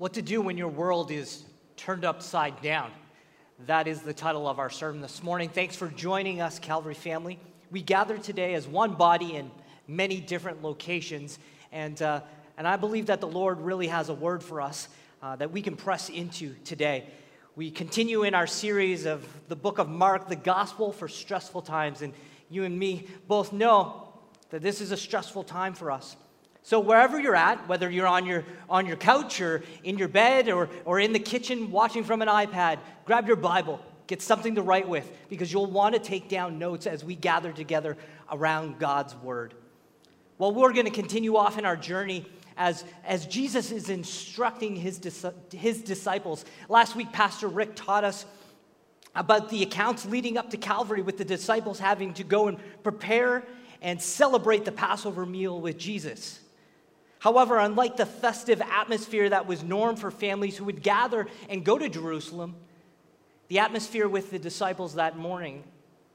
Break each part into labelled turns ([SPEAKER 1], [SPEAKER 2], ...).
[SPEAKER 1] What to do when your world is turned upside down. That is the title of our sermon this morning. Thanks for joining us, Calvary family. We gather today as one body in many different locations, and, uh, and I believe that the Lord really has a word for us uh, that we can press into today. We continue in our series of the book of Mark, the gospel for stressful times, and you and me both know that this is a stressful time for us. So, wherever you're at, whether you're on your, on your couch or in your bed or, or in the kitchen watching from an iPad, grab your Bible, get something to write with, because you'll want to take down notes as we gather together around God's Word. Well, we're going to continue off in our journey as, as Jesus is instructing his, his disciples. Last week, Pastor Rick taught us about the accounts leading up to Calvary with the disciples having to go and prepare and celebrate the Passover meal with Jesus. However, unlike the festive atmosphere that was norm for families who would gather and go to Jerusalem, the atmosphere with the disciples that morning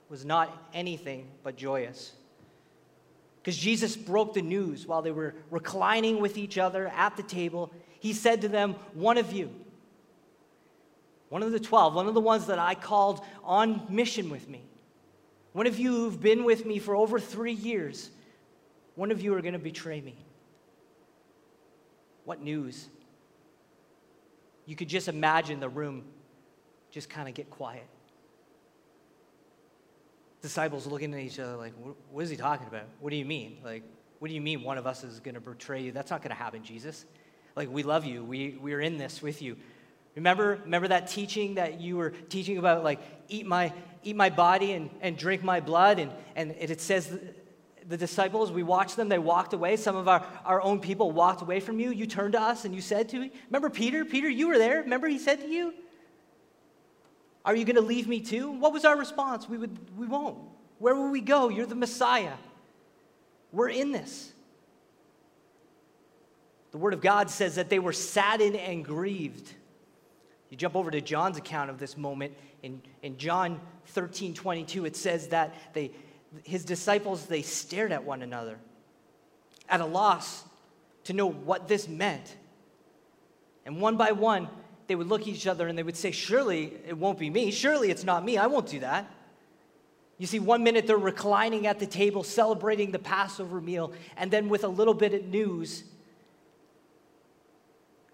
[SPEAKER 1] was not anything but joyous. Because Jesus broke the news while they were reclining with each other at the table. He said to them, One of you, one of the 12, one of the ones that I called on mission with me, one of you who've been with me for over three years, one of you are going to betray me. What news? You could just imagine the room just kind of get quiet. Disciples looking at each other like, what is he talking about? What do you mean? Like, what do you mean one of us is going to betray you? That's not going to happen, Jesus. Like, we love you. We, we're in this with you. Remember, remember that teaching that you were teaching about, like, eat my, eat my body and, and drink my blood? And, and it says the disciples, we watched them, they walked away. Some of our, our own people walked away from you. You turned to us and you said to me, Remember Peter? Peter, you were there. Remember he said to you, Are you going to leave me too? What was our response? We, would, we won't. Where will we go? You're the Messiah. We're in this. The Word of God says that they were saddened and grieved. You jump over to John's account of this moment. In, in John 13 22, it says that they, his disciples, they stared at one another at a loss to know what this meant. And one by one, they would look at each other and they would say, Surely it won't be me. Surely it's not me. I won't do that. You see, one minute they're reclining at the table celebrating the Passover meal, and then with a little bit of news,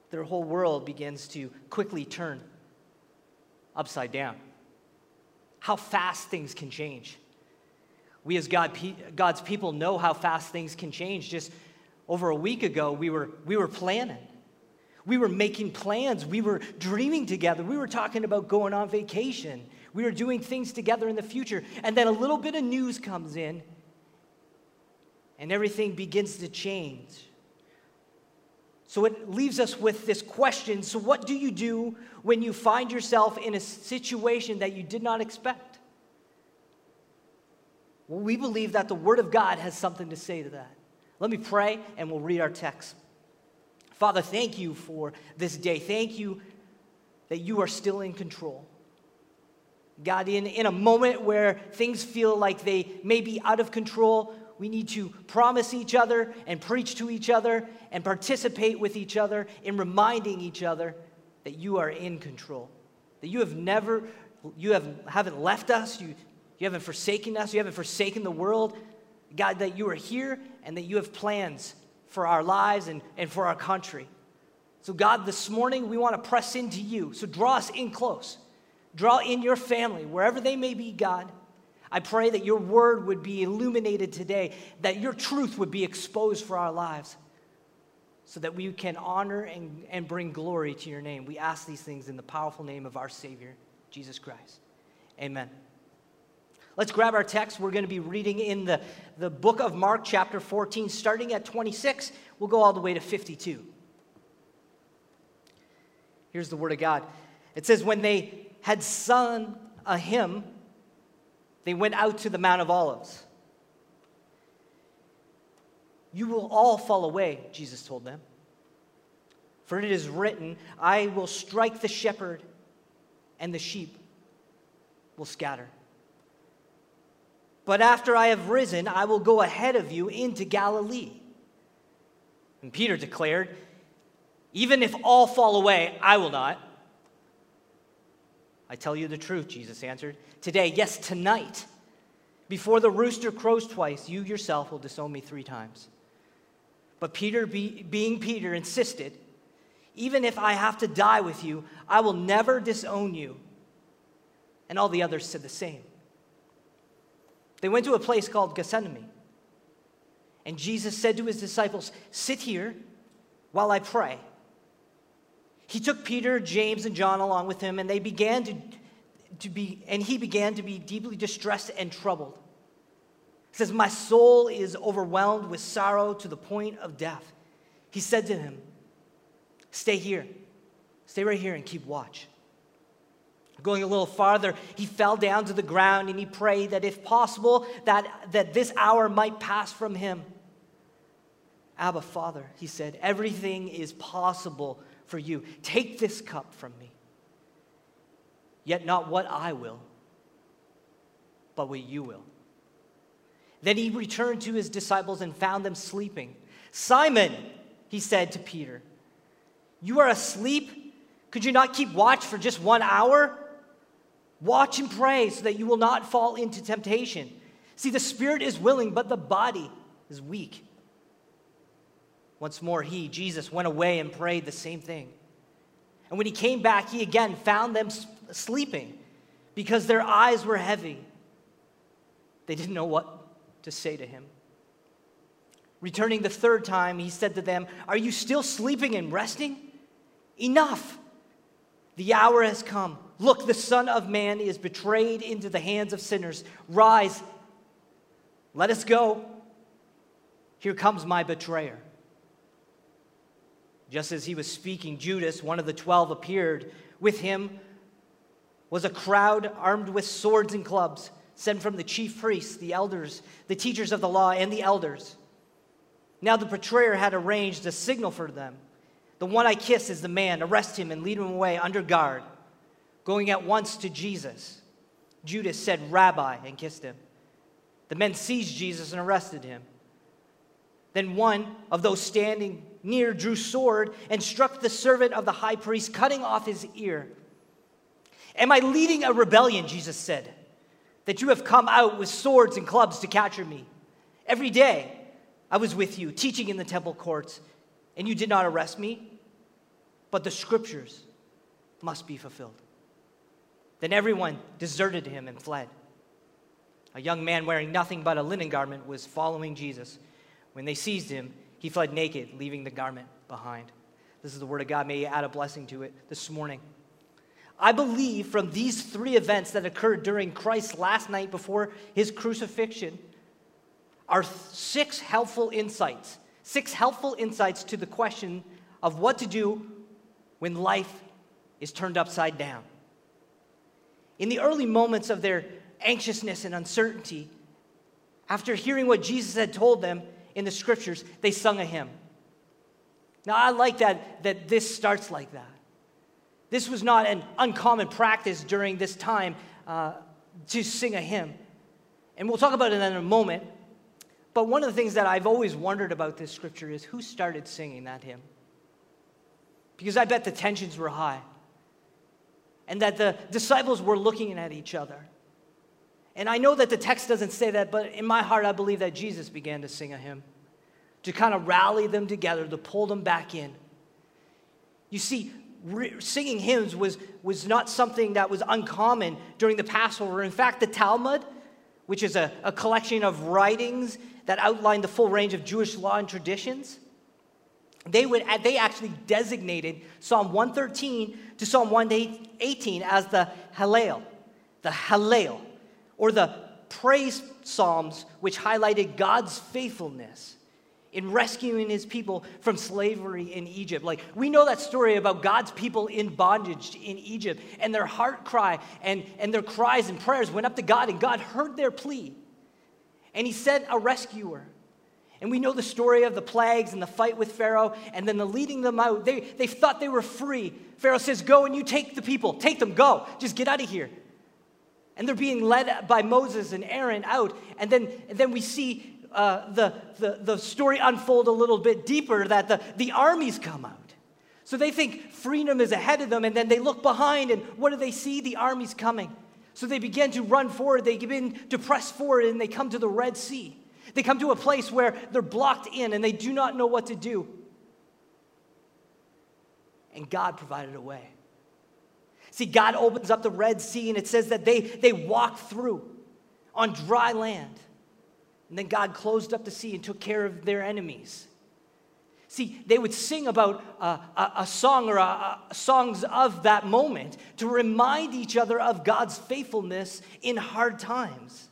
[SPEAKER 1] their whole world begins to quickly turn upside down. How fast things can change. We, as God, God's people, know how fast things can change. Just over a week ago, we were, we were planning. We were making plans. We were dreaming together. We were talking about going on vacation. We were doing things together in the future. And then a little bit of news comes in, and everything begins to change. So it leaves us with this question So, what do you do when you find yourself in a situation that you did not expect? We believe that the Word of God has something to say to that. Let me pray and we'll read our text. Father, thank you for this day. Thank you that you are still in control. God, in, in a moment where things feel like they may be out of control, we need to promise each other and preach to each other and participate with each other in reminding each other that you are in control. That you have never, you have, haven't left us, you, you haven't forsaken us. You haven't forsaken the world. God, that you are here and that you have plans for our lives and, and for our country. So, God, this morning we want to press into you. So, draw us in close. Draw in your family, wherever they may be, God. I pray that your word would be illuminated today, that your truth would be exposed for our lives, so that we can honor and, and bring glory to your name. We ask these things in the powerful name of our Savior, Jesus Christ. Amen. Let's grab our text. We're going to be reading in the, the book of Mark, chapter 14, starting at 26. We'll go all the way to 52. Here's the word of God it says, When they had sung a hymn, they went out to the Mount of Olives. You will all fall away, Jesus told them. For it is written, I will strike the shepherd, and the sheep will scatter. But after I have risen, I will go ahead of you into Galilee. And Peter declared, Even if all fall away, I will not. I tell you the truth, Jesus answered. Today, yes, tonight, before the rooster crows twice, you yourself will disown me three times. But Peter, be, being Peter, insisted, Even if I have to die with you, I will never disown you. And all the others said the same. They went to a place called Gethsemane. And Jesus said to his disciples, Sit here while I pray. He took Peter, James, and John along with him, and they began to, to be, and he began to be deeply distressed and troubled. He says, My soul is overwhelmed with sorrow to the point of death. He said to him, Stay here. Stay right here and keep watch. Going a little farther, he fell down to the ground and he prayed that if possible, that, that this hour might pass from him. Abba, Father, he said, everything is possible for you. Take this cup from me. Yet not what I will, but what you will. Then he returned to his disciples and found them sleeping. Simon, he said to Peter, you are asleep? Could you not keep watch for just one hour? Watch and pray so that you will not fall into temptation. See, the spirit is willing, but the body is weak. Once more, he, Jesus, went away and prayed the same thing. And when he came back, he again found them sleeping because their eyes were heavy. They didn't know what to say to him. Returning the third time, he said to them, Are you still sleeping and resting? Enough! The hour has come. Look, the Son of Man is betrayed into the hands of sinners. Rise, let us go. Here comes my betrayer. Just as he was speaking, Judas, one of the twelve, appeared. With him was a crowd armed with swords and clubs, sent from the chief priests, the elders, the teachers of the law, and the elders. Now the betrayer had arranged a signal for them. The one I kiss is the man. Arrest him and lead him away under guard. Going at once to Jesus, Judas said, Rabbi, and kissed him. The men seized Jesus and arrested him. Then one of those standing near drew sword and struck the servant of the high priest, cutting off his ear. Am I leading a rebellion? Jesus said, that you have come out with swords and clubs to capture me. Every day I was with you, teaching in the temple courts, and you did not arrest me but the scriptures must be fulfilled. Then everyone deserted him and fled. A young man wearing nothing but a linen garment was following Jesus. When they seized him, he fled naked, leaving the garment behind. This is the word of God. May you add a blessing to it this morning. I believe from these three events that occurred during Christ's last night before his crucifixion are six helpful insights. Six helpful insights to the question of what to do when life is turned upside down. In the early moments of their anxiousness and uncertainty, after hearing what Jesus had told them in the scriptures, they sung a hymn. Now, I like that, that this starts like that. This was not an uncommon practice during this time uh, to sing a hymn. And we'll talk about it in a moment. But one of the things that I've always wondered about this scripture is who started singing that hymn? because I bet the tensions were high and that the disciples were looking at each other. And I know that the text doesn't say that, but in my heart, I believe that Jesus began to sing a hymn to kind of rally them together, to pull them back in. You see, re- singing hymns was, was not something that was uncommon during the Passover. In fact, the Talmud, which is a, a collection of writings that outline the full range of Jewish law and traditions, they, would, they actually designated Psalm 113 to Psalm 118 as the Hallel, the Hallel, or the praise psalms which highlighted God's faithfulness in rescuing his people from slavery in Egypt. Like, we know that story about God's people in bondage in Egypt, and their heart cry and, and their cries and prayers went up to God, and God heard their plea. And he sent a rescuer and we know the story of the plagues and the fight with Pharaoh and then the leading them out. They, they thought they were free. Pharaoh says, Go and you take the people. Take them, go. Just get out of here. And they're being led by Moses and Aaron out. And then, and then we see uh, the, the, the story unfold a little bit deeper that the, the armies come out. So they think freedom is ahead of them, and then they look behind, and what do they see? The army's coming. So they begin to run forward, they begin to press forward, and they come to the Red Sea. They come to a place where they're blocked in and they do not know what to do. And God provided a way. See, God opens up the Red Sea, and it says that they, they walk through on dry land. And then God closed up the sea and took care of their enemies. See, they would sing about a, a song or a, a songs of that moment to remind each other of God's faithfulness in hard times.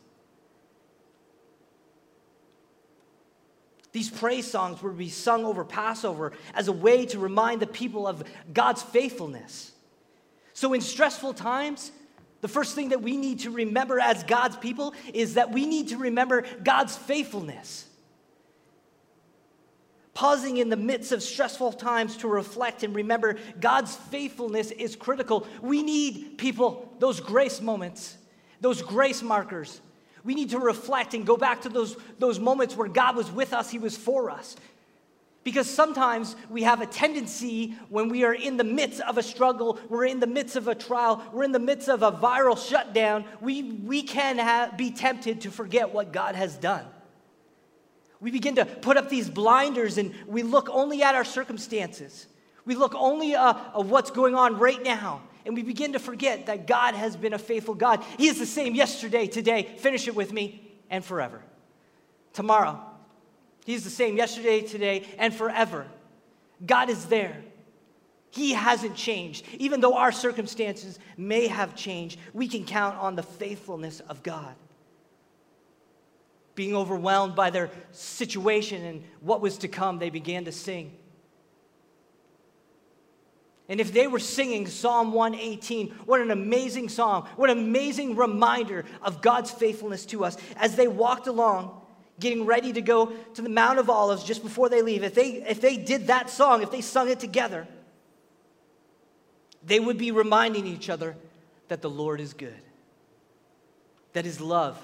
[SPEAKER 1] These praise songs would be sung over Passover as a way to remind the people of God's faithfulness. So, in stressful times, the first thing that we need to remember as God's people is that we need to remember God's faithfulness pausing in the midst of stressful times to reflect and remember God's faithfulness is critical. We need people, those grace moments, those grace markers. We need to reflect and go back to those, those moments where God was with us, He was for us. Because sometimes we have a tendency when we are in the midst of a struggle, we're in the midst of a trial, we're in the midst of a viral shutdown, we, we can have, be tempted to forget what God has done. We begin to put up these blinders and we look only at our circumstances. We look only uh, at what's going on right now. And we begin to forget that God has been a faithful God. He is the same yesterday, today, finish it with me, and forever. Tomorrow, He's the same yesterday, today, and forever. God is there. He hasn't changed. Even though our circumstances may have changed, we can count on the faithfulness of God being overwhelmed by their situation and what was to come, they began to sing. And if they were singing Psalm 118, what an amazing song, what an amazing reminder of God's faithfulness to us as they walked along, getting ready to go to the Mount of Olives just before they leave. If they, if they did that song, if they sung it together, they would be reminding each other that the Lord is good, that His love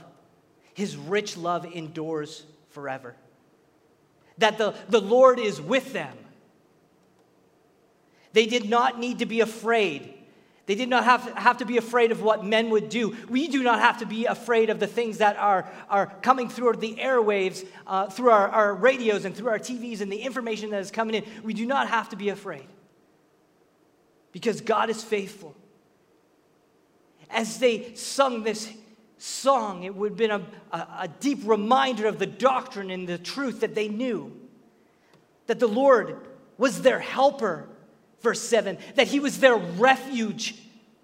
[SPEAKER 1] his rich love endures forever. That the, the Lord is with them. They did not need to be afraid. They did not have to, have to be afraid of what men would do. We do not have to be afraid of the things that are, are coming through the airwaves, uh, through our, our radios and through our TVs and the information that is coming in. We do not have to be afraid because God is faithful. As they sung this song, it would have been a, a, a, deep reminder of the doctrine and the truth that they knew. That the Lord was their helper, verse 7, that He was their refuge,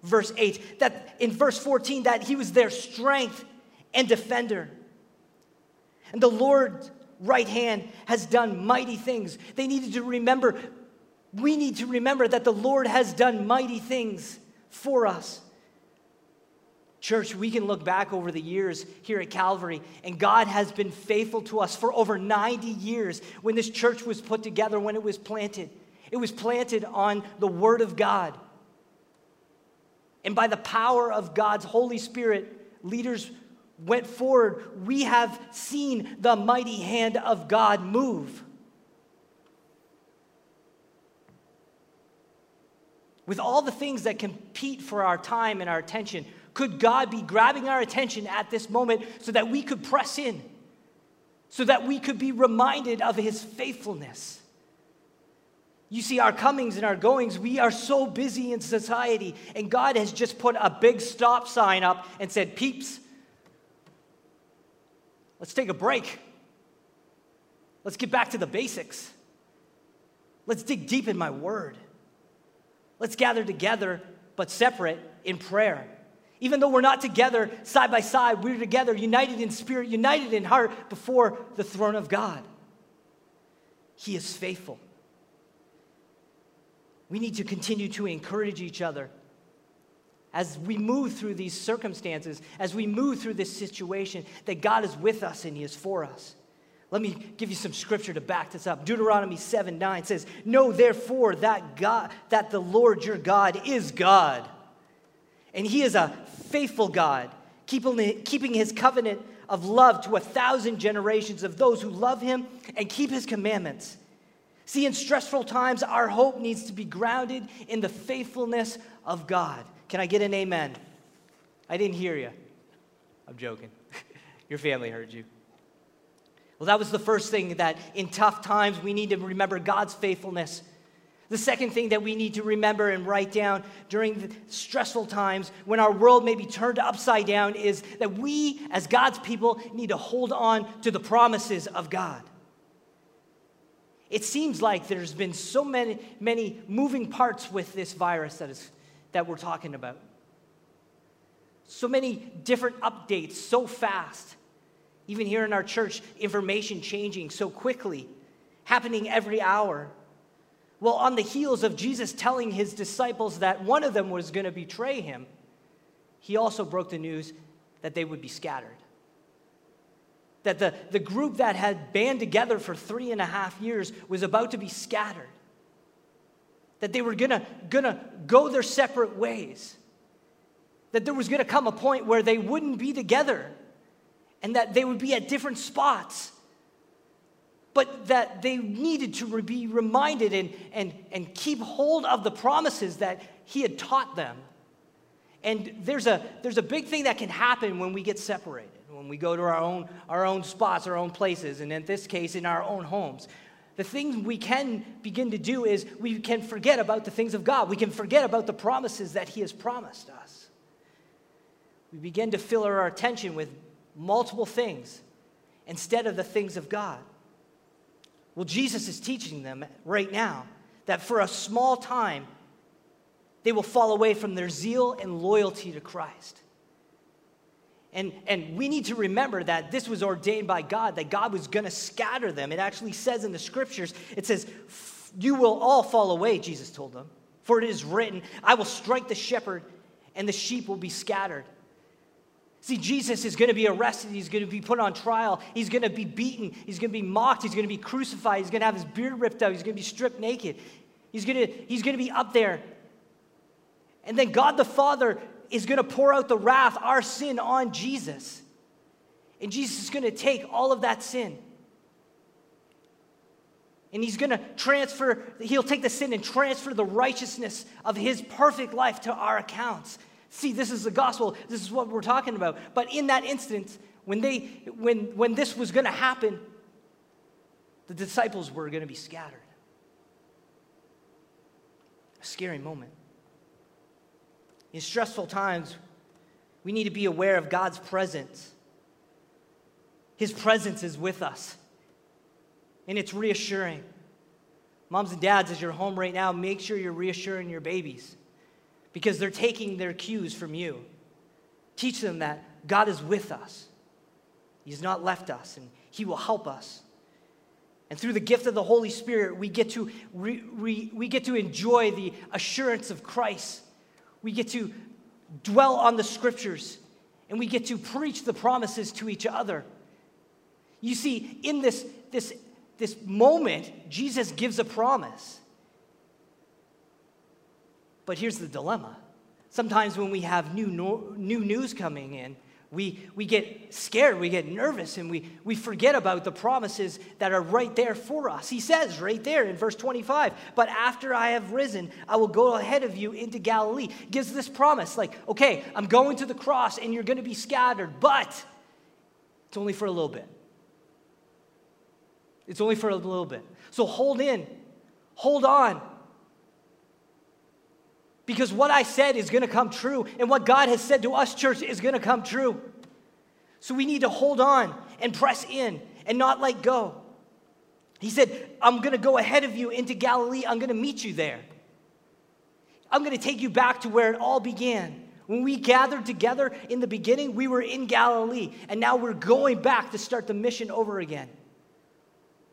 [SPEAKER 1] verse 8, that in verse 14, that He was their strength and defender. And the Lord's right hand has done mighty things. They needed to remember, we need to remember that the Lord has done mighty things for us. Church, we can look back over the years here at Calvary, and God has been faithful to us for over 90 years when this church was put together, when it was planted. It was planted on the Word of God. And by the power of God's Holy Spirit, leaders went forward. We have seen the mighty hand of God move. With all the things that compete for our time and our attention, could God be grabbing our attention at this moment so that we could press in, so that we could be reminded of His faithfulness? You see, our comings and our goings, we are so busy in society, and God has just put a big stop sign up and said, Peeps, let's take a break. Let's get back to the basics. Let's dig deep in my word. Let's gather together, but separate in prayer. Even though we're not together side by side, we're together, united in spirit, united in heart before the throne of God. He is faithful. We need to continue to encourage each other as we move through these circumstances, as we move through this situation, that God is with us and He is for us. Let me give you some scripture to back this up. Deuteronomy 7 9 says, Know therefore that God, that the Lord your God is God and he is a faithful God, keeping his covenant of love to a thousand generations of those who love him and keep his commandments. See, in stressful times, our hope needs to be grounded in the faithfulness of God. Can I get an amen? I didn't hear you. I'm joking. Your family heard you. Well, that was the first thing that in tough times we need to remember God's faithfulness. The second thing that we need to remember and write down during the stressful times when our world may be turned upside down is that we, as God's people, need to hold on to the promises of God. It seems like there's been so many, many moving parts with this virus that, is, that we're talking about. So many different updates so fast. Even here in our church, information changing so quickly, happening every hour. Well, on the heels of Jesus telling his disciples that one of them was going to betray him, he also broke the news that they would be scattered that the, the group that had band together for three and a half years was about to be scattered. That they were gonna, gonna go their separate ways. That there was gonna come a point where they wouldn't be together and that they would be at different spots. But that they needed to be reminded and, and, and keep hold of the promises that he had taught them. And there's a, there's a big thing that can happen when we get separated when we go to our own, our own spots, our own places, and in this case, in our own homes. The thing we can begin to do is we can forget about the things of God. We can forget about the promises that He has promised us. We begin to fill our attention with multiple things instead of the things of God. Well, Jesus is teaching them right now that for a small time, they will fall away from their zeal and loyalty to Christ. And, and we need to remember that this was ordained by God, that God was going to scatter them. It actually says in the scriptures, it says, You will all fall away, Jesus told them. For it is written, I will strike the shepherd, and the sheep will be scattered. See, Jesus is going to be arrested. He's going to be put on trial. He's going to be beaten. He's going to be mocked. He's going to be crucified. He's going to have his beard ripped out. He's going to be stripped naked. He's going to, he's going to be up there. And then God the Father is going to pour out the wrath, our sin, on Jesus. And Jesus is going to take all of that sin. And he's going to transfer, he'll take the sin and transfer the righteousness of his perfect life to our accounts. See, this is the gospel. This is what we're talking about. But in that instance, when, they, when, when this was going to happen, the disciples were going to be scattered. A scary moment. In stressful times, we need to be aware of God's presence. His presence is with us, and it's reassuring. Moms and dads, as you're home right now, make sure you're reassuring your babies because they're taking their cues from you. Teach them that God is with us, He's not left us, and He will help us. And through the gift of the Holy Spirit, we get to, re, re, we get to enjoy the assurance of Christ we get to dwell on the scriptures and we get to preach the promises to each other. You see, in this, this, this moment, Jesus gives a promise. But here's the dilemma. Sometimes when we have new, new news coming in, we, we get scared, we get nervous, and we, we forget about the promises that are right there for us. He says right there in verse 25, But after I have risen, I will go ahead of you into Galilee. Gives this promise like, okay, I'm going to the cross and you're going to be scattered, but it's only for a little bit. It's only for a little bit. So hold in, hold on, because what I said is going to come true, and what God has said to us, church, is going to come true. So we need to hold on and press in and not let go. He said, I'm going to go ahead of you into Galilee. I'm going to meet you there. I'm going to take you back to where it all began. When we gathered together in the beginning, we were in Galilee, and now we're going back to start the mission over again.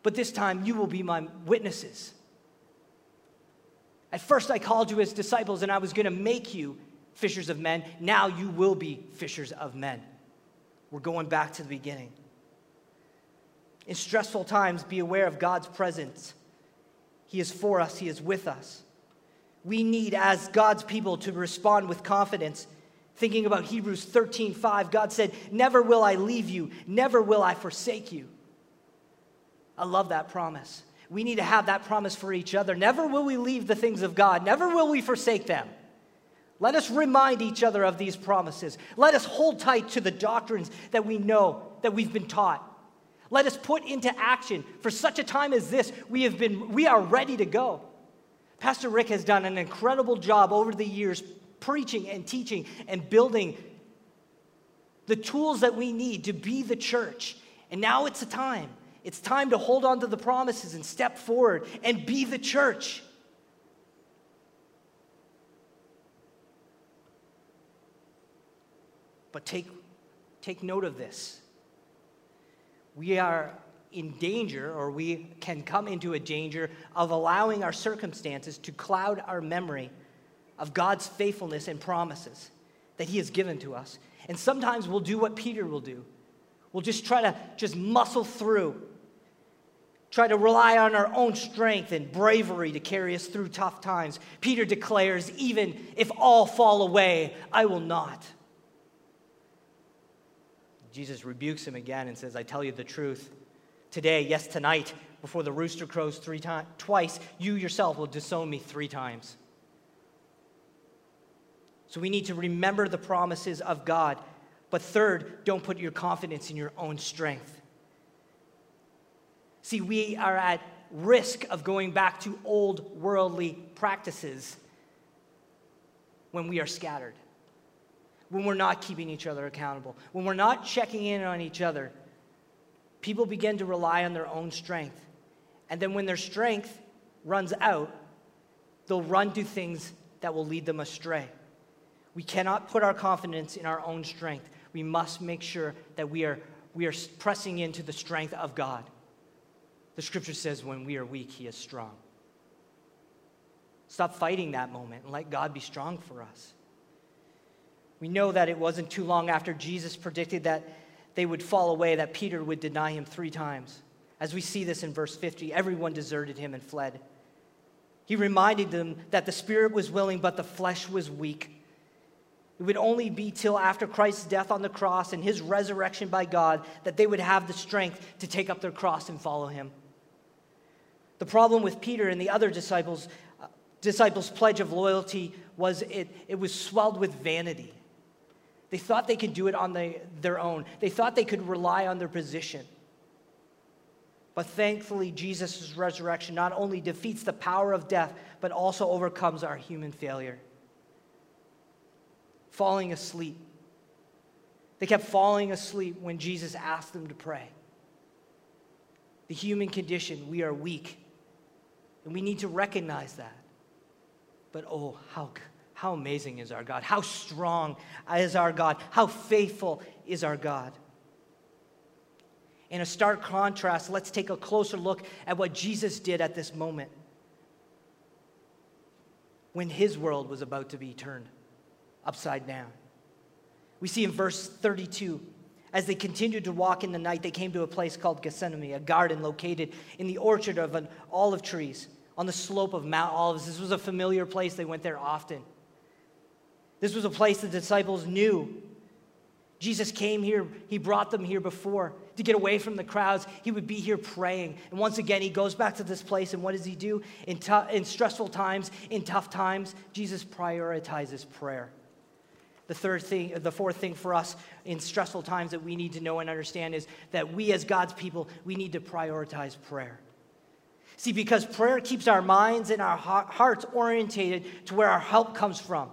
[SPEAKER 1] But this time, you will be my witnesses. At first, I called you as disciples and I was going to make you fishers of men. Now you will be fishers of men. We're going back to the beginning. In stressful times, be aware of God's presence. He is for us, He is with us. We need, as God's people, to respond with confidence. Thinking about Hebrews 13 5, God said, Never will I leave you, never will I forsake you. I love that promise. We need to have that promise for each other. Never will we leave the things of God, never will we forsake them. Let us remind each other of these promises. Let us hold tight to the doctrines that we know, that we've been taught. Let us put into action for such a time as this. We have been we are ready to go. Pastor Rick has done an incredible job over the years preaching and teaching and building the tools that we need to be the church. And now it's a time. It's time to hold on to the promises and step forward and be the church. But take, take note of this. We are in danger, or we can come into a danger of allowing our circumstances to cloud our memory of God's faithfulness and promises that He has given to us. And sometimes we'll do what Peter will do. We'll just try to just muscle through, try to rely on our own strength and bravery to carry us through tough times. Peter declares, Even if all fall away, I will not. Jesus rebukes him again and says, I tell you the truth. Today, yes, tonight, before the rooster crows three times, twice, you yourself will disown me three times. So we need to remember the promises of God. But third, don't put your confidence in your own strength. See, we are at risk of going back to old worldly practices when we are scattered when we're not keeping each other accountable, when we're not checking in on each other, people begin to rely on their own strength. And then when their strength runs out, they'll run to things that will lead them astray. We cannot put our confidence in our own strength. We must make sure that we are, we are pressing into the strength of God. The scripture says, when we are weak, he is strong. Stop fighting that moment and let God be strong for us. We know that it wasn't too long after Jesus predicted that they would fall away that Peter would deny him three times. As we see this in verse 50, everyone deserted him and fled. He reminded them that the spirit was willing, but the flesh was weak. It would only be till after Christ's death on the cross and his resurrection by God that they would have the strength to take up their cross and follow him. The problem with Peter and the other disciples, uh, disciples' pledge of loyalty was it, it was swelled with vanity. They thought they could do it on the, their own. They thought they could rely on their position. But thankfully, Jesus' resurrection not only defeats the power of death, but also overcomes our human failure. Falling asleep. They kept falling asleep when Jesus asked them to pray. The human condition, we are weak. And we need to recognize that. But oh, how how amazing is our God? How strong is our God? How faithful is our God? In a stark contrast, let's take a closer look at what Jesus did at this moment when his world was about to be turned upside down. We see in verse 32 as they continued to walk in the night, they came to a place called Gethsemane, a garden located in the orchard of an olive trees on the slope of Mount Olives. This was a familiar place, they went there often. This was a place the disciples knew. Jesus came here, he brought them here before to get away from the crowds. He would be here praying. And once again, he goes back to this place, and what does he do? In, t- in stressful times, in tough times, Jesus prioritizes prayer. The third thing, the fourth thing for us in stressful times that we need to know and understand is that we as God's people, we need to prioritize prayer. See, because prayer keeps our minds and our hearts orientated to where our help comes from.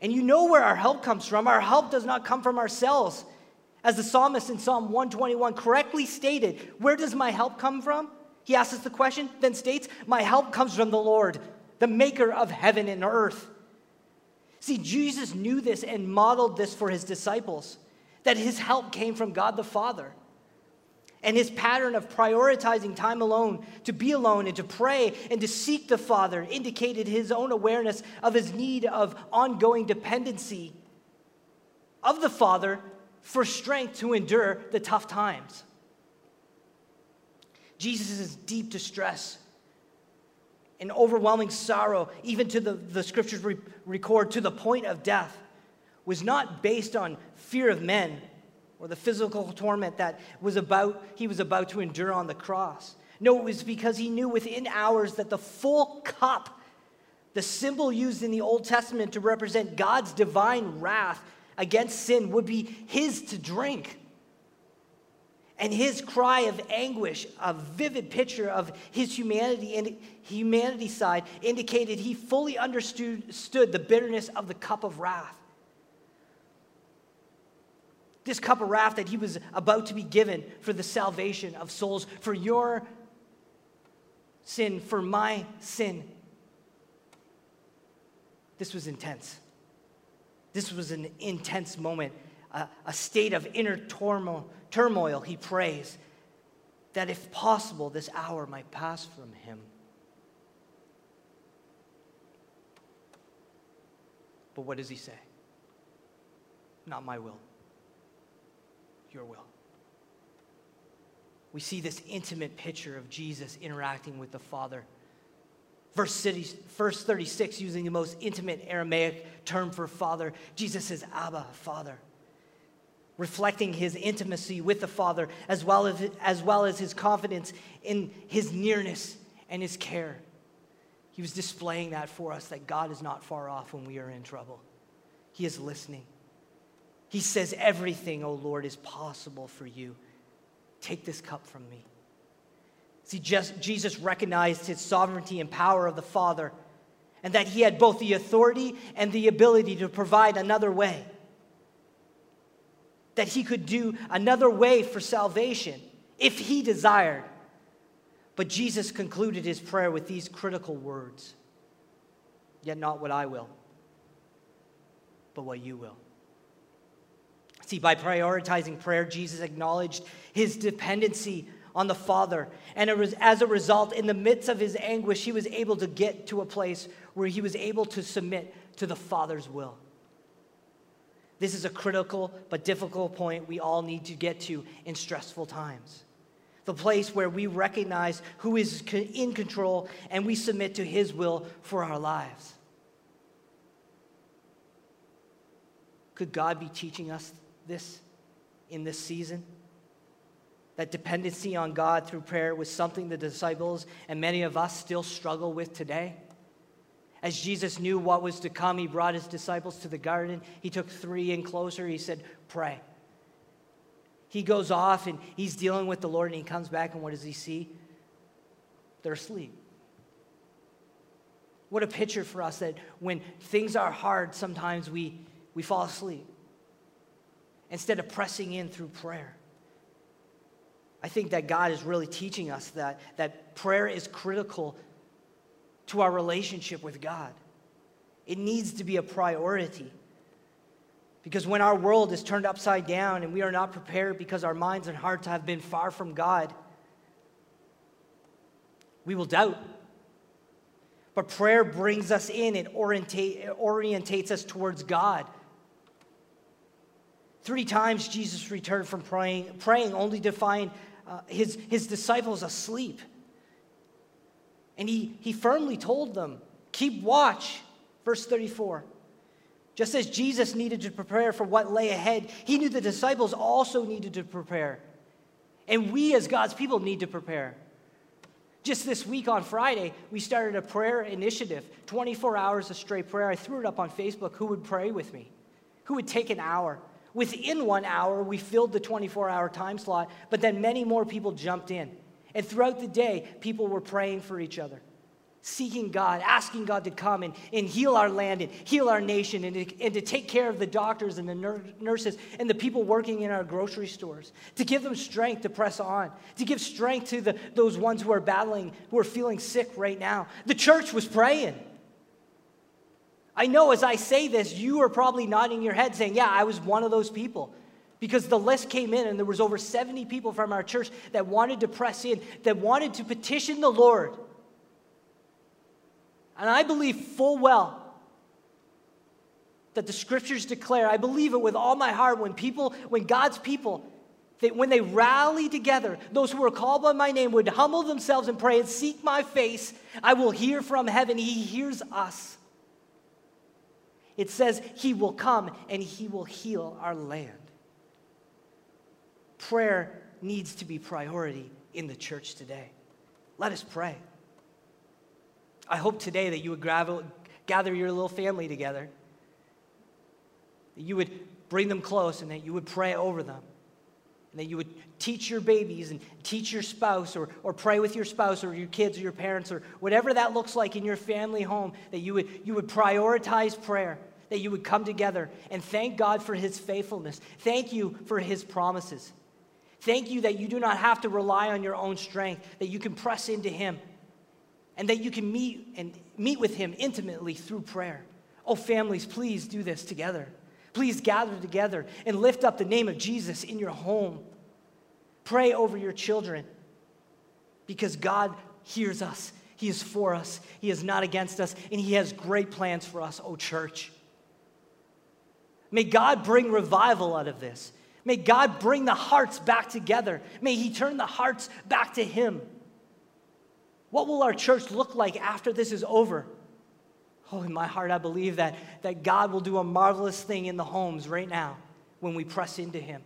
[SPEAKER 1] And you know where our help comes from. Our help does not come from ourselves. As the psalmist in Psalm 121 correctly stated, where does my help come from? He asks us the question, then states, My help comes from the Lord, the maker of heaven and earth. See, Jesus knew this and modeled this for his disciples, that his help came from God the Father. And his pattern of prioritizing time alone, to be alone and to pray and to seek the Father, indicated his own awareness of his need of ongoing dependency of the Father for strength to endure the tough times. Jesus' deep distress and overwhelming sorrow, even to the, the scriptures re- record to the point of death, was not based on fear of men or the physical torment that was about, he was about to endure on the cross. No, it was because he knew within hours that the full cup, the symbol used in the Old Testament to represent God's divine wrath against sin, would be his to drink. And his cry of anguish, a vivid picture of his humanity and humanity side, indicated he fully understood the bitterness of the cup of wrath. This cup of wrath that he was about to be given for the salvation of souls, for your sin, for my sin. This was intense. This was an intense moment, a, a state of inner turmoil turmoil, he prays that if possible, this hour might pass from him. But what does he say? Not my will, your will. We see this intimate picture of Jesus interacting with the Father. Verse, 36, using the most intimate Aramaic term for Father, Jesus says, Abba, Father reflecting his intimacy with the Father as well as, as well as his confidence in his nearness and his care. He was displaying that for us that God is not far off when we are in trouble. He is listening. He says, Everything, O Lord, is possible for you. Take this cup from me. See, just, Jesus recognized his sovereignty and power of the Father, and that he had both the authority and the ability to provide another way that he could do another way for salvation if he desired. But Jesus concluded his prayer with these critical words Yet not what I will, but what you will. See, by prioritizing prayer, Jesus acknowledged his dependency on the Father. And it was as a result, in the midst of his anguish, he was able to get to a place where he was able to submit to the Father's will. This is a critical but difficult point we all need to get to in stressful times. The place where we recognize who is in control and we submit to his will for our lives. Could God be teaching us this in this season? That dependency on God through prayer was something the disciples and many of us still struggle with today. As Jesus knew what was to come, he brought his disciples to the garden. He took three in closer. He said, Pray. He goes off and he's dealing with the Lord, and he comes back, and what does he see? They're asleep. What a picture for us that when things are hard, sometimes we, we fall asleep instead of pressing in through prayer. I think that God is really teaching us that, that prayer is critical to our relationship with God. It needs to be a priority. Because when our world is turned upside down and we are not prepared because our minds and hearts have been far from God, we will doubt. But prayer brings us in, it, orientate, orientates us towards God. Three times Jesus returned from praying, praying only to find uh, his, his disciples asleep. And he, he firmly told them, Keep watch. Verse 34. Just as Jesus needed to prepare for what lay ahead, he knew the disciples also needed to prepare. And we, as God's people, need to prepare. Just this week on Friday, we started a prayer initiative 24 hours of straight prayer. I threw it up on Facebook. Who would pray with me? Who would take an hour? Within one hour, we filled the 24 hour time slot, but then many more people jumped in. And throughout the day, people were praying for each other, seeking God, asking God to come and, and heal our land and heal our nation and to, and to take care of the doctors and the nur- nurses and the people working in our grocery stores, to give them strength to press on, to give strength to the, those ones who are battling, who are feeling sick right now. The church was praying. I know as I say this, you are probably nodding your head saying, Yeah, I was one of those people. Because the list came in and there was over 70 people from our church that wanted to press in that wanted to petition the lord. And i believe full well that the scriptures declare i believe it with all my heart when people when god's people they, when they rally together those who are called by my name would humble themselves and pray and seek my face. I will hear from heaven. He hears us it says he will come and he will heal our land prayer needs to be priority in the church today. Let us pray. I hope today that you would gather your little family together, that you would bring them close, and that you would pray over them. And that you would teach your babies and teach your spouse, or, or pray with your spouse, or your kids, or your parents, or whatever that looks like in your family home, that you would, you would prioritize prayer, that you would come together and thank God for his faithfulness. Thank you for his promises. Thank you that you do not have to rely on your own strength, that you can press into him, and that you can meet and meet with him intimately through prayer. Oh, families, please do this together. Please gather together and lift up the name of Jesus in your home. Pray over your children because God hears us. He is for us, He is not against us, and He has great plans for us, oh church. May God bring revival out of this. May God bring the hearts back together. May He turn the hearts back to Him. What will our church look like after this is over? Oh, in my heart, I believe that, that God will do a marvelous thing in the homes right now when we press into Him.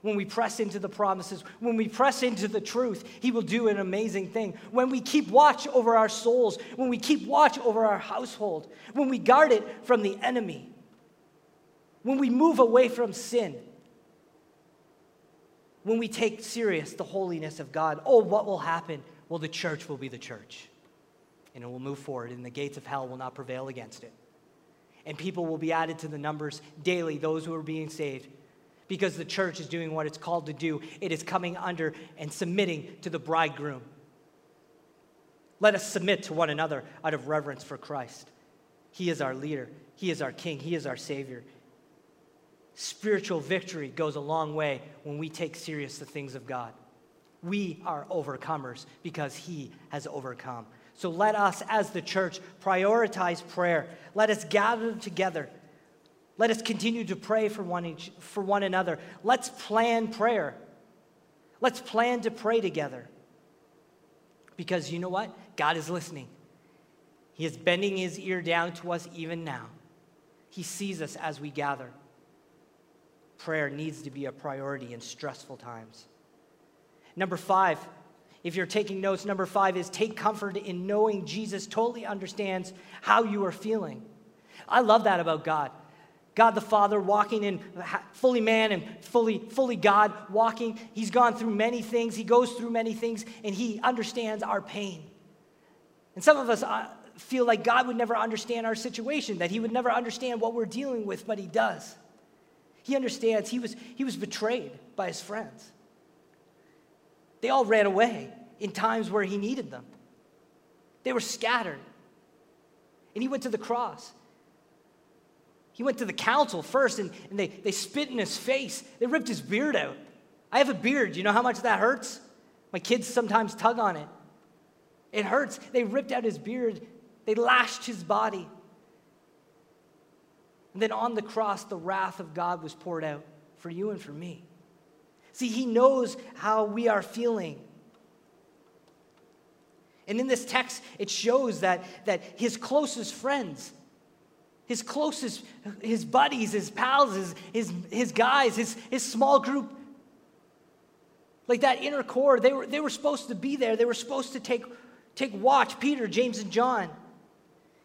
[SPEAKER 1] When we press into the promises, when we press into the truth, He will do an amazing thing. When we keep watch over our souls, when we keep watch over our household, when we guard it from the enemy, when we move away from sin, when we take serious the holiness of God, oh, what will happen? Well, the church will be the church and it will move forward, and the gates of hell will not prevail against it. And people will be added to the numbers daily, those who are being saved, because the church is doing what it's called to do. It is coming under and submitting to the bridegroom. Let us submit to one another out of reverence for Christ. He is our leader, He is our King, He is our Savior. Spiritual victory goes a long way when we take serious the things of God. We are overcomers because He has overcome. So let us, as the church, prioritize prayer. Let us gather together. Let us continue to pray for one, each, for one another. Let's plan prayer. Let's plan to pray together. Because you know what? God is listening. He is bending his ear down to us even now. He sees us as we gather. Prayer needs to be a priority in stressful times. Number five, if you're taking notes, number five is take comfort in knowing Jesus totally understands how you are feeling. I love that about God. God the Father walking in fully man and fully, fully God walking. He's gone through many things. He goes through many things and he understands our pain. And some of us uh, feel like God would never understand our situation, that he would never understand what we're dealing with, but he does. He understands. He was, he was betrayed by his friends. They all ran away in times where he needed them. They were scattered. And he went to the cross. He went to the council first and, and they, they spit in his face. They ripped his beard out. I have a beard. You know how much that hurts? My kids sometimes tug on it. It hurts. They ripped out his beard, they lashed his body. And then on the cross, the wrath of God was poured out for you and for me. See, He knows how we are feeling. And in this text, it shows that, that his closest friends, his closest, his buddies, his pals, his, his, his guys, his, his small group, like that inner core, they were, they were supposed to be there. They were supposed to take, take watch, Peter, James, and John.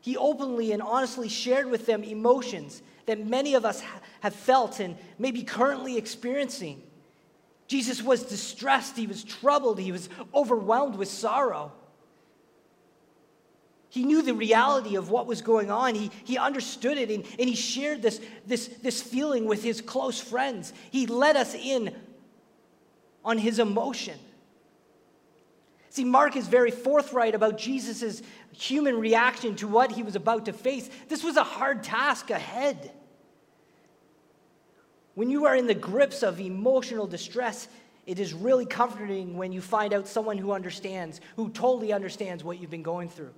[SPEAKER 1] He openly and honestly shared with them emotions that many of us have felt and may be currently experiencing. Jesus was distressed, he was troubled, he was overwhelmed with sorrow. He knew the reality of what was going on. He, he understood it and, and he shared this, this, this feeling with his close friends. He let us in on his emotion. See, Mark is very forthright about Jesus' human reaction to what he was about to face. This was a hard task ahead. When you are in the grips of emotional distress, it is really comforting when you find out someone who understands, who totally understands what you've been going through.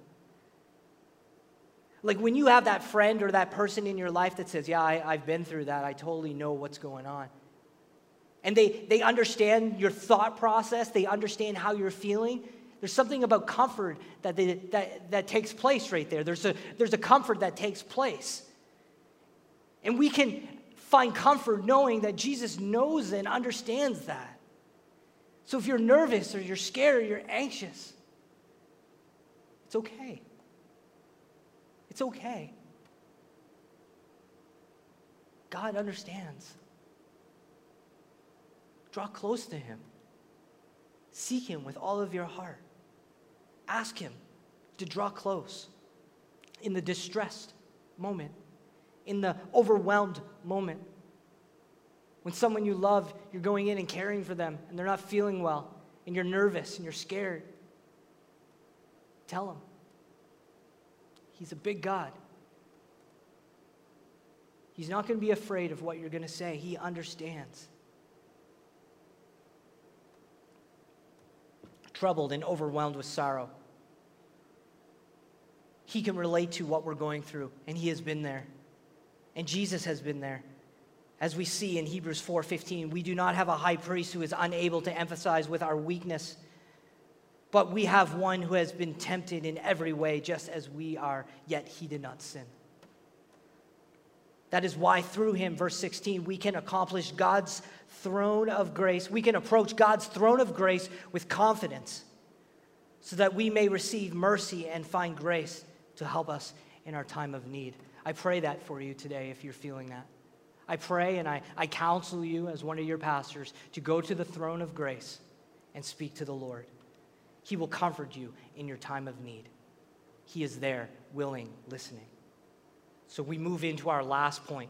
[SPEAKER 1] Like when you have that friend or that person in your life that says, Yeah, I, have been through that, I totally know what's going on. And they, they understand your thought process, they understand how you're feeling. There's something about comfort that, they, that, that takes place right there. There's a, there's a comfort that takes place. And we can find comfort knowing that Jesus knows and understands that. So if you're nervous or you're scared or you're anxious, It's okay. It's okay. God understands. Draw close to Him. Seek Him with all of your heart. Ask Him to draw close in the distressed moment, in the overwhelmed moment. When someone you love, you're going in and caring for them, and they're not feeling well, and you're nervous and you're scared. Tell Him. He's a big God. He's not going to be afraid of what you're going to say, He understands. Troubled and overwhelmed with sorrow. He can relate to what we're going through, and He has been there. And Jesus has been there. As we see in Hebrews 4:15, we do not have a high priest who is unable to emphasize with our weakness, but we have one who has been tempted in every way just as we are, yet he did not sin. That is why through him, verse 16, we can accomplish God's throne of grace. We can approach God's throne of grace with confidence so that we may receive mercy and find grace to help us in our time of need. I pray that for you today if you're feeling that. I pray and I, I counsel you as one of your pastors to go to the throne of grace and speak to the Lord. He will comfort you in your time of need. He is there, willing, listening. So we move into our last point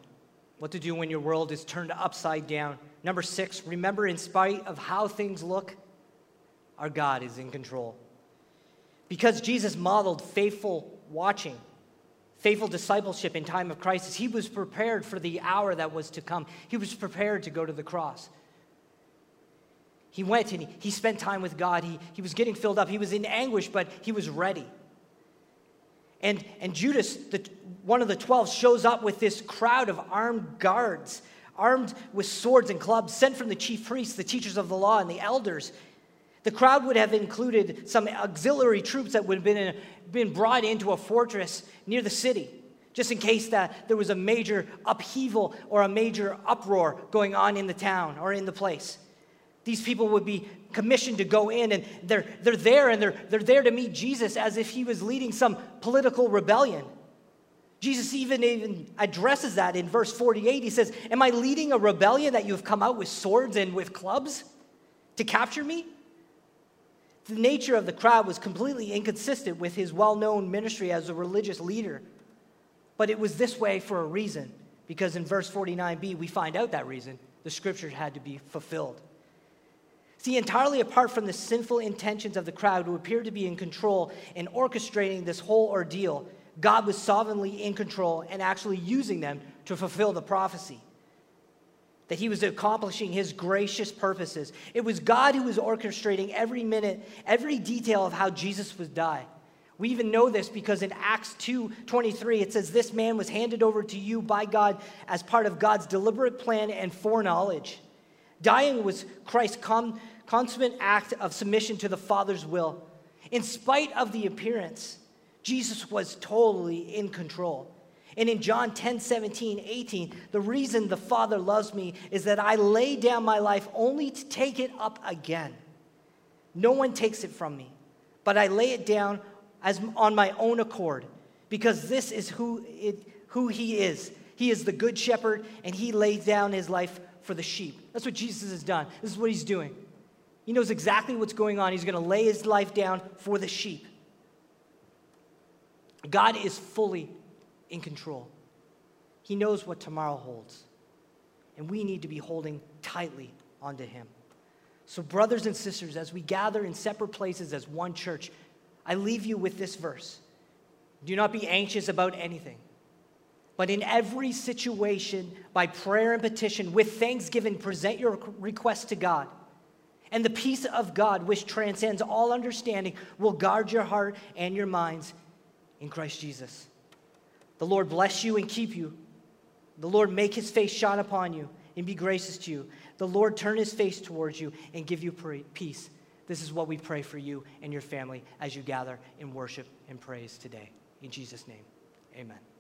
[SPEAKER 1] what to do when your world is turned upside down. Number six, remember, in spite of how things look, our God is in control. Because Jesus modeled faithful watching, faithful discipleship in time of crisis, he was prepared for the hour that was to come. He was prepared to go to the cross. He went and he, he spent time with God. He, he was getting filled up. He was in anguish, but he was ready. And, and Judas, the, one of the twelve, shows up with this crowd of armed guards, armed with swords and clubs, sent from the chief priests, the teachers of the law, and the elders. The crowd would have included some auxiliary troops that would have been, in, been brought into a fortress near the city, just in case that there was a major upheaval or a major uproar going on in the town or in the place. These people would be commissioned to go in and they're, they're there and they're, they're there to meet Jesus as if he was leading some political rebellion. Jesus even, even addresses that in verse 48. He says, Am I leading a rebellion that you have come out with swords and with clubs to capture me? The nature of the crowd was completely inconsistent with his well known ministry as a religious leader. But it was this way for a reason, because in verse 49b, we find out that reason. The scriptures had to be fulfilled. See, entirely apart from the sinful intentions of the crowd who appeared to be in control and orchestrating this whole ordeal, God was sovereignly in control and actually using them to fulfill the prophecy that he was accomplishing his gracious purposes. It was God who was orchestrating every minute, every detail of how Jesus would die. We even know this because in Acts 2:23 it says this man was handed over to you by God as part of God's deliberate plan and foreknowledge. Dying was Christ's consummate act of submission to the Father's will. In spite of the appearance, Jesus was totally in control. And in John 10 17, 18, the reason the Father loves me is that I lay down my life only to take it up again. No one takes it from me, but I lay it down as on my own accord because this is who, it, who He is. He is the good shepherd, and He lays down His life for the sheep. That's what Jesus has done. This is what He's doing. He knows exactly what's going on. He's going to lay His life down for the sheep. God is fully in control. He knows what tomorrow holds. And we need to be holding tightly onto Him. So, brothers and sisters, as we gather in separate places as one church, I leave you with this verse Do not be anxious about anything, but in every situation, by prayer and petition, with thanksgiving, present your request to God. And the peace of God, which transcends all understanding, will guard your heart and your minds in Christ Jesus. The Lord bless you and keep you. The Lord make his face shine upon you and be gracious to you. The Lord turn his face towards you and give you peace. This is what we pray for you and your family as you gather in worship and praise today. In Jesus' name, amen.